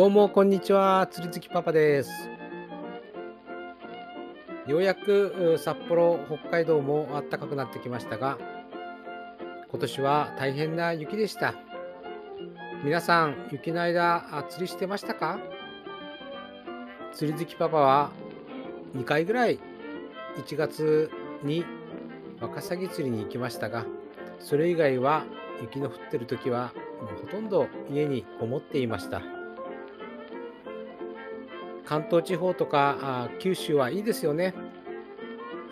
どうもこんにちは釣り好きパパです。ようやく札幌北海道も暖かくなってきましたが今年は大変な雪でした。皆さん雪の間釣りしてましたか？釣り好きパパは2回ぐらい1月にワカサギ釣りに行きましたがそれ以外は雪の降ってる時はもうほとんど家にこもっていました。関東地方とかあ九州はいいですよね。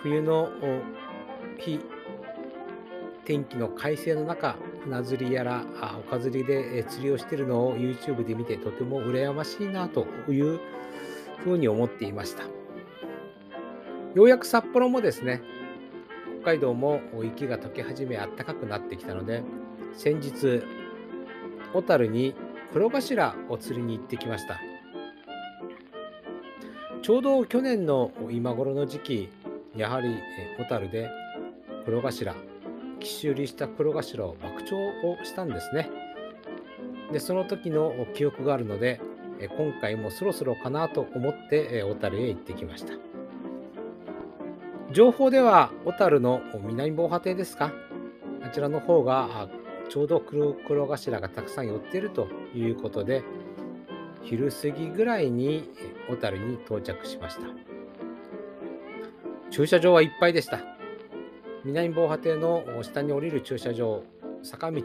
冬の日天気の快晴の中船釣りやらあ丘釣りで釣りをしているのを YouTube で見てとても羨ましいなというふうに思っていました。ようやく札幌もですね北海道も雪が溶け始め暖かくなってきたので先日小樽に黒頭を釣りに行ってきました。ちょうど去年の今頃の時期やはり小樽で黒頭奇襲りした黒頭を爆釣をしたんですね。でその時の記憶があるので今回もそろそろかなと思って小樽へ行ってきました。情報では小樽の南防波堤ですか？あちらの方がちょうど黒黒頭がたくさん寄っているということで昼過ぎぐらいに小樽に到着しました。駐車場はいっぱいでした。南防波堤の下に降りる駐車場坂道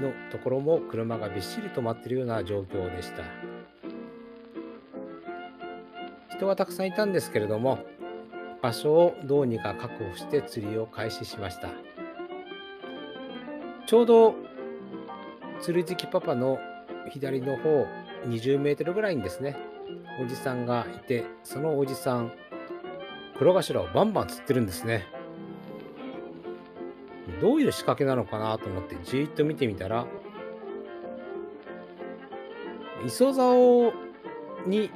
のところも車がびっしり止まっているような状況でした。人はたくさんいたんですけれども場所をどうにか確保して釣りを開始しました。ちょうど釣り好きパパの左の方20メートルぐらいにですね。おじさんがいてそのおじさん黒頭をバンバン釣ってるんですね。どういう仕掛けなのかなと思ってじーっと見てみたら磯竿に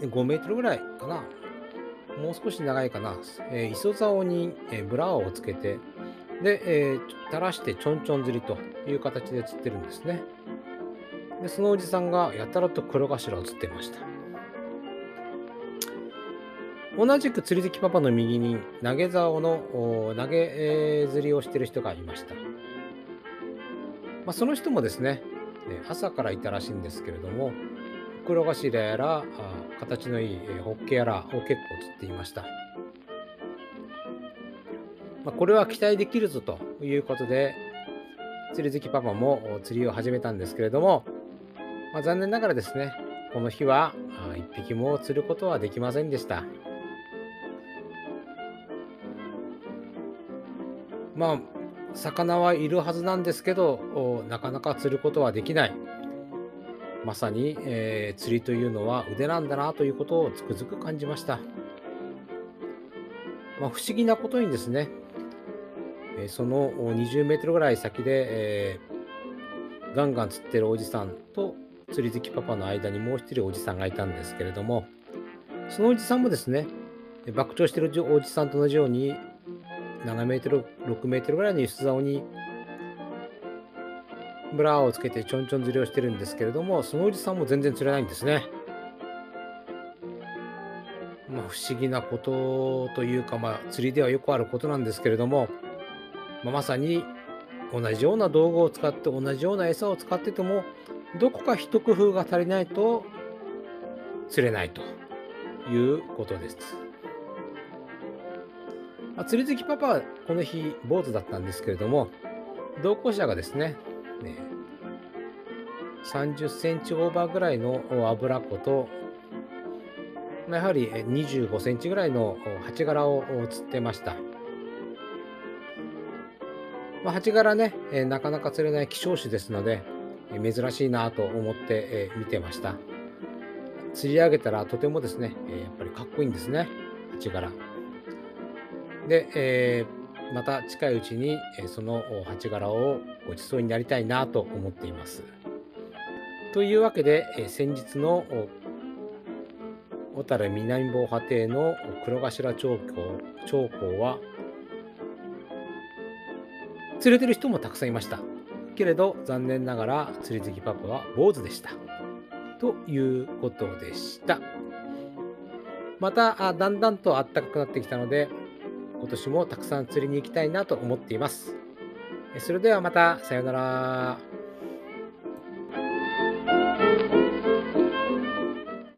5メートルぐらいかな。もう少し長いかな、えー、磯竿に、え、ブラーをつけてで、えー、垂らしてちょんちょん釣りという形で釣ってるんですね。で、そのおじさんがやたらと黒頭を釣ってました。同じく釣り好きパパの右に投げ竿の投げ、釣りをしてる人がいました。まあ、その人もですね、朝からいたらしいんですけれども、黒頭やら形のいいホッケやらを結構釣っていました。まあ、これは期待できるぞということで、釣り好きパパも釣りを始めたんですけれども、まあ、残念ながらですね、この日は1匹も釣ることはできませんでした。まあ、魚はいるはずなんですけど、なかなか釣ることはできない。まさに、えー、釣りというのは腕なんだなということをつくづく感じました。まあ、不思議なことにですね、えその20メートルぐらい先で、えー、ガンガン釣ってるおじさんと釣り好きパパの間にもう一人おじさんがいたんですけれども、そのおじさんもですね、爆釣してるおじさんと同じように、7メートル、6メートルぐらいの磯竿にブラーをつけてちょんちょん釣りをしてるんですけれども、そのおじさんも全然釣れないんですね。まあ、不思議なことというか、まあ、釣りではよくあることなんですけれども、まあ、まさに同じような道具を使って同じような餌を使っててもどこか一工夫が足りないと釣れないということです。まあ、釣り好きパパはこの日ボートだったんですけれども同行者がですねね30センチオーバーぐらいの油子とやはり25センチぐらいの鉢殻を釣ってました。まあ、鉢柄ね、え、なかなか釣れない希少種ですので、珍しいなと思って、見てました。釣り上げたらとてもですね、やっぱりかっこいいんですね、鉢柄。で、また近いうちに、その鉢柄をごちそうになりたいなと思っています。というわけで、先日の小樽南防波堤の黒頭長江長江は釣れてる人もたくさんいました。けれど、残念ながら釣り好きパパは坊主でした。ということでした。またあだんだんと暖かくなってきたので今年もたくさん釣りに行きたいなと思っています。それではまたさようなら。